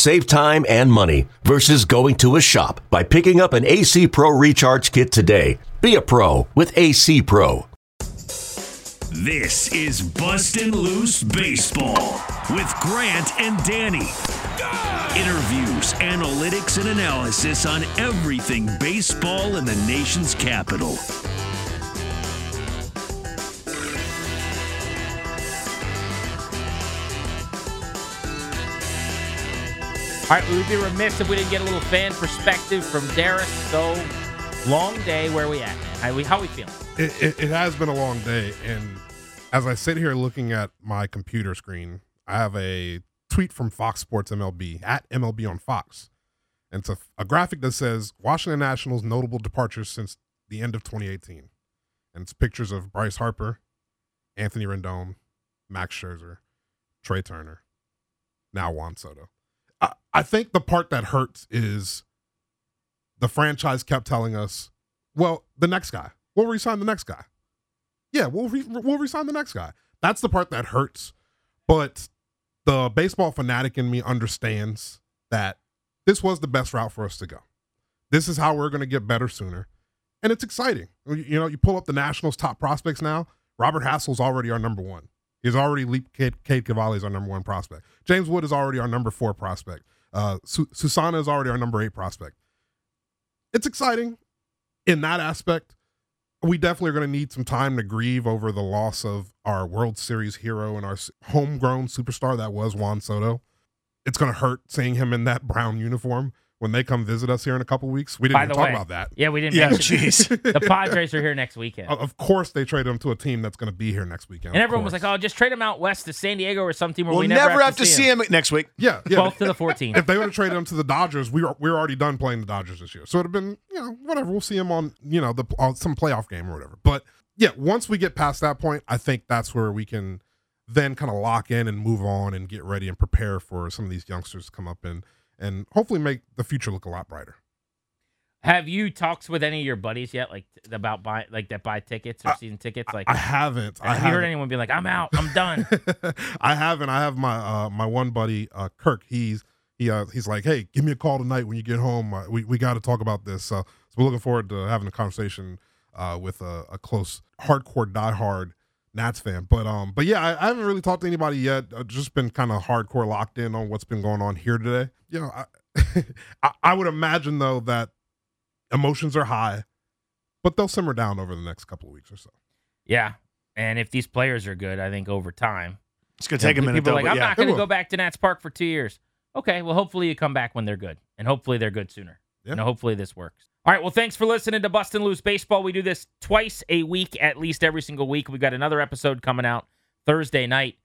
Save time and money versus going to a shop by picking up an AC Pro Recharge Kit today. Be a pro with AC Pro. This is Bustin' Loose Baseball with Grant and Danny. Interviews, analytics, and analysis on everything baseball in the nation's capital. All right, we would be remiss if we didn't get a little fan perspective from Darris. So, long day. Where we at? How we, how we feeling? It, it, it has been a long day, and as I sit here looking at my computer screen, I have a tweet from Fox Sports MLB at MLB on Fox, and it's a, a graphic that says Washington Nationals notable departures since the end of 2018, and it's pictures of Bryce Harper, Anthony Rendon, Max Scherzer, Trea Turner, now Juan Soto. I, think the part that hurts is the franchise kept telling us, well, the next guy. We'll resign the next guy. Yeah, we'll re- we'll resign the next guy. That's the part that hurts. But the baseball fanatic in me understands that this was the best route for us to go. This is how we're going to get better sooner. And it's exciting. You know, you pull up the Nationals' top prospects now. Robert Hassell's already our number one. He's already leaped Cade, Cade Cavalli is our number one prospect. James Wood is already our number four prospect. Uh, Su- Susana is already our number eight prospect. It's exciting in that aspect. We definitely are going to need some time to grieve over the loss of our World Series hero and our homegrown superstar that was Juan Soto. It's going to hurt seeing him in that brown uniform when they come visit us here in a couple weeks. We didn't By even the talk way, about that. Yeah, we didn't Yeah, jeez. the Padres are here next weekend. Of of course, they traded him to a team that's going to be here next weekend. and of everyone was like, "Oh, just trade him out west to San Diego or some team where We'll we never, have to see him. next week. yeah, yeah. 12th to the fourteen. if they would have traded him to the Dodgers, we were we were already done playing the Dodgers this year. So it'd have been you know whatever. We'll see him on you know the on some playoff game or whatever. But yeah, once we get past that point, I think that's where we can then kind of lock in and move on and get ready and prepare for some of these youngsters to come up and and hopefully make the future look a lot brighter. Have you talked with any of your buddies yet, like about buy like that buy tickets or I- season tickets? Like, I haven't. I have you haven't. heard anyone be like, "I'm out, I'm done"? I haven't. I have my uh, my one buddy uh, Kirk. He's he uh, he's like, hey, give me a call tonight when you get home. Uh, we we got to talk about this. Uh, so we're looking forward to having a conversation uh, with a, a close hardcore diehard Nats fan. But um, but yeah, I, I haven't really talked to anybody yet. I've just been kind of hardcore locked in on what's been going on here today. You know, I, I I would imagine though that emotions are high, but they'll simmer down over the next couple of weeks or so. yeah, and if these players are good, I think over time, It's going to take a minute, People though. are like, "I'm yeah. not gonna go back to Nats Park for two years." Okay, well, hopefully you come back when they're good, and hopefully they're good sooner. Yeah. Know, hopefully this works. All right, well, thanks for listening to Bustin' Loose Baseball. We do this twice a week, at least every single week. We've got another episode coming out Thursday night.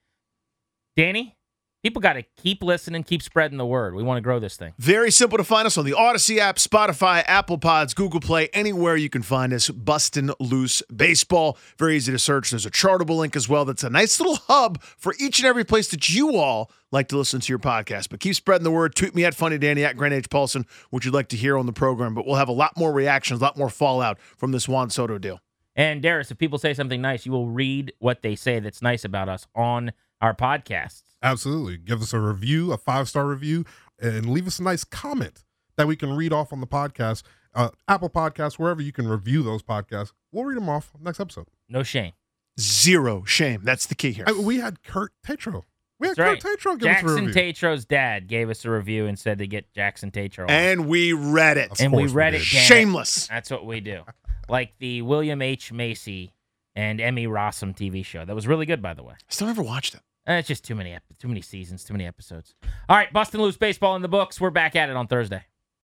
Danny, people got to keep listening, keep spreading the word. We want to grow this thing. Very simple to find us on the Audacy app, Spotify, Apple Pods, Google Play, anywhere you can find us. Bustin' Loose Baseball. Very easy to search. There's a chartable link as well. That's a nice little hub for each and every place that you all like to listen to your podcast. But keep spreading the word. Tweet me at Funny Danny at Grant H. Paulsen, what you'd like to hear on the program. But we'll have a lot more reactions, a lot more fallout from this Juan Soto deal. And Darris, if people say something nice, you will read what they say that's nice about us on our podcasts. Absolutely. Give us a review, a five star review, and leave us a nice comment that we can read off on the podcast. Uh, Apple Podcasts, wherever you can review those podcasts, we'll read them off next episode. No shame. Zero shame. That's the key here. I- we had Kurt Tatro. We had That's Kurt Tatro give us a Jackson review. Tatro's dad gave us a review and said to get Jackson Tatro. on. and we read it. Of and we course we read it. damn it. Shameless. That's what we do. like the William H. Macy and Emmy Rossum TV show. That was really good, by the way. I still never watched it. Uh, It's just too many, too many seasons, too many episodes. All right, Bustin' Loose Baseball in the books. We're back at it on Thursday.